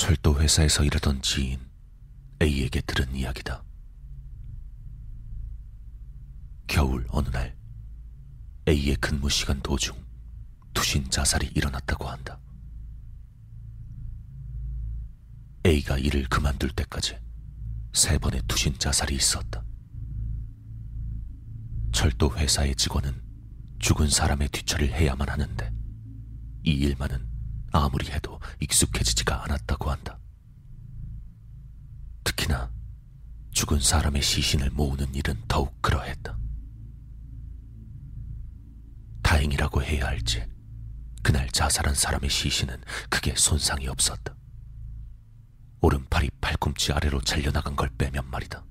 철도 회사에서 일하던 지인 A에게 들은 이야기다. 겨울 어느 날 A의 근무 시간 도중 투신 자살이 일어났다고 한다. A가 일을 그만둘 때까지 세 번의 투신 자살이 있었다. 철도 회사의 직원은 죽은 사람의 뒤처리를 해야만 하는데 이 일만은 아무리 해도 익숙해지지가 않았다고 한다. 특히나 죽은 사람의 시신을 모으는 일은 더욱 그러했다. 다행이라고 해야 할지 그날 자살한 사람의 시신은 크게 손상이 없었다. 오른팔이 팔꿈치 아래로 잘려나간 걸 빼면 말이다.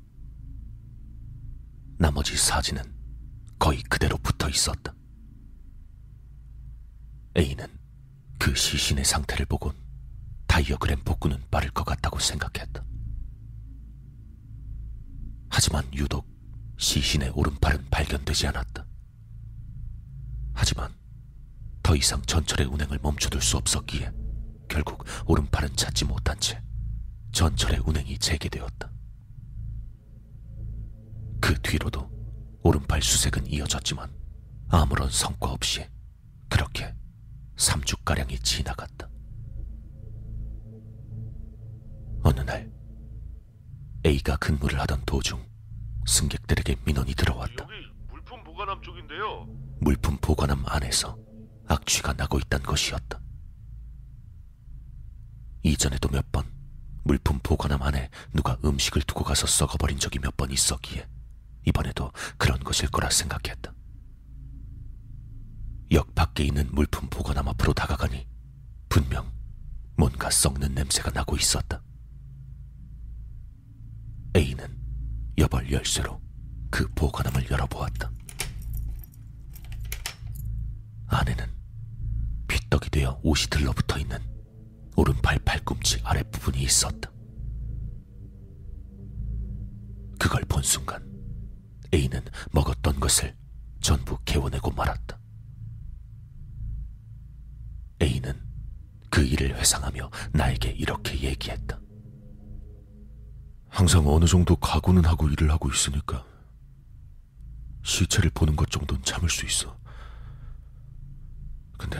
나머지 사진은 거의 그대로 붙어 있었다. A는 그 시신의 상태를 보곤 다이어그램 복구는 빠를 것 같다고 생각했다. 하지만 유독 시신의 오른팔은 발견되지 않았다. 하지만 더 이상 전철의 운행을 멈춰둘 수 없었기에 결국 오른팔은 찾지 못한 채 전철의 운행이 재개되었다. 그 뒤로도 오른팔 수색은 이어졌지만 아무런 성과 없이 3주가량이 지나갔다. 어느 날 A가 근무를 하던 도중 승객들에게 민원이 들어왔다. 여기 물품 보관함 쪽인데요. 물품 보관함 안에서 악취가 나고 있단 것이었다. 이전에도 몇 번 물품 보관함 안에 누가 음식을 두고 가서 썩어버린 적이 몇 번 있었기에 이번에도 그런 것일 거라 생각했다. 역 밖에 있는 물품 보관함 앞으로 다가가니 분명 뭔가 썩는 냄새가 나고 있었다. A는 여벌 열쇠로 그 보관함을 열어보았다. 안에는 핏떡이 되어 옷이 들러붙어 있는 오른팔 팔꿈치 아랫부분이 있었다. 그걸 본 순간 A는 먹었던 것을 전부 개워내고 말았다. A는 그 일을 회상하며 나에게 이렇게 얘기했다. 항상 어느 정도 각오는 하고 일을 하고 있으니까 시체를 보는 것 정도는 참을 수 있어. 근데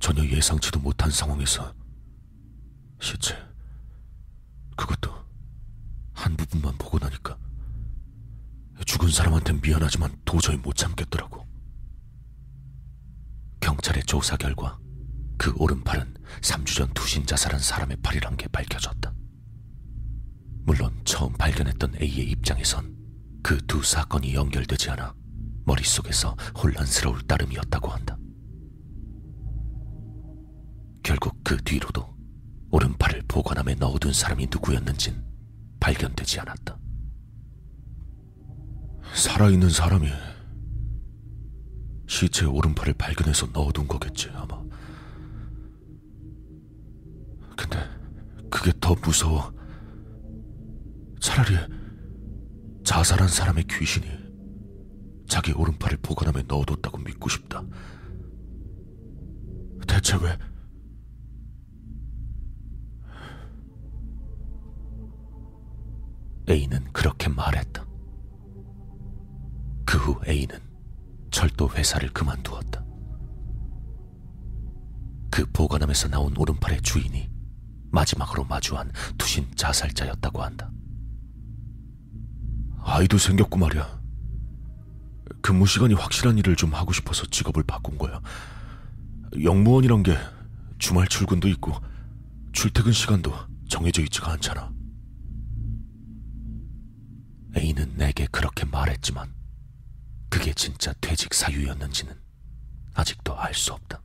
전혀 예상치도 못한 상황에서 시체 그것도 한 부분만 보고 나니까 죽은 사람한텐 미안하지만 도저히 못 참겠더라고. 경찰의 조사 결과 그 오른팔은 3주 전 투신 자살한 사람의 팔이란 게 밝혀졌다. 물론 처음 발견했던 A의 입장에선 그 두 사건이 연결되지 않아 머릿속에서 혼란스러울 따름이었다고 한다. 결국 그 뒤로도 오른팔을 보관함에 넣어둔 사람이 누구였는진 발견되지 않았다. 살아있는 사람이 시체의 오른팔을 발견해서 넣어둔 거겠지, 아마. 근데 그게 더 무서워. 차라리 자살한 사람의 귀신이 자기 오른팔을 보관함에 넣어뒀다고 믿고 싶다. 대체 왜? A는 그렇게 말했다. 그 후 A는 철도 회사를 그만두었다. 그 보관함에서 나온 오른팔의 주인이 마지막으로 마주한 투신 자살자였다고 한다. 아이도 생겼고 말이야. 근무 시간이 확실한 일을 좀 하고 싶어서 직업을 바꾼 거야. 영무원이란 게 주말 출근도 있고 출퇴근 시간도 정해져 있지가 않잖아. A는 내게 그렇게 말했지만 그게 진짜 퇴직 사유였는지는 아직도 알 수 없다.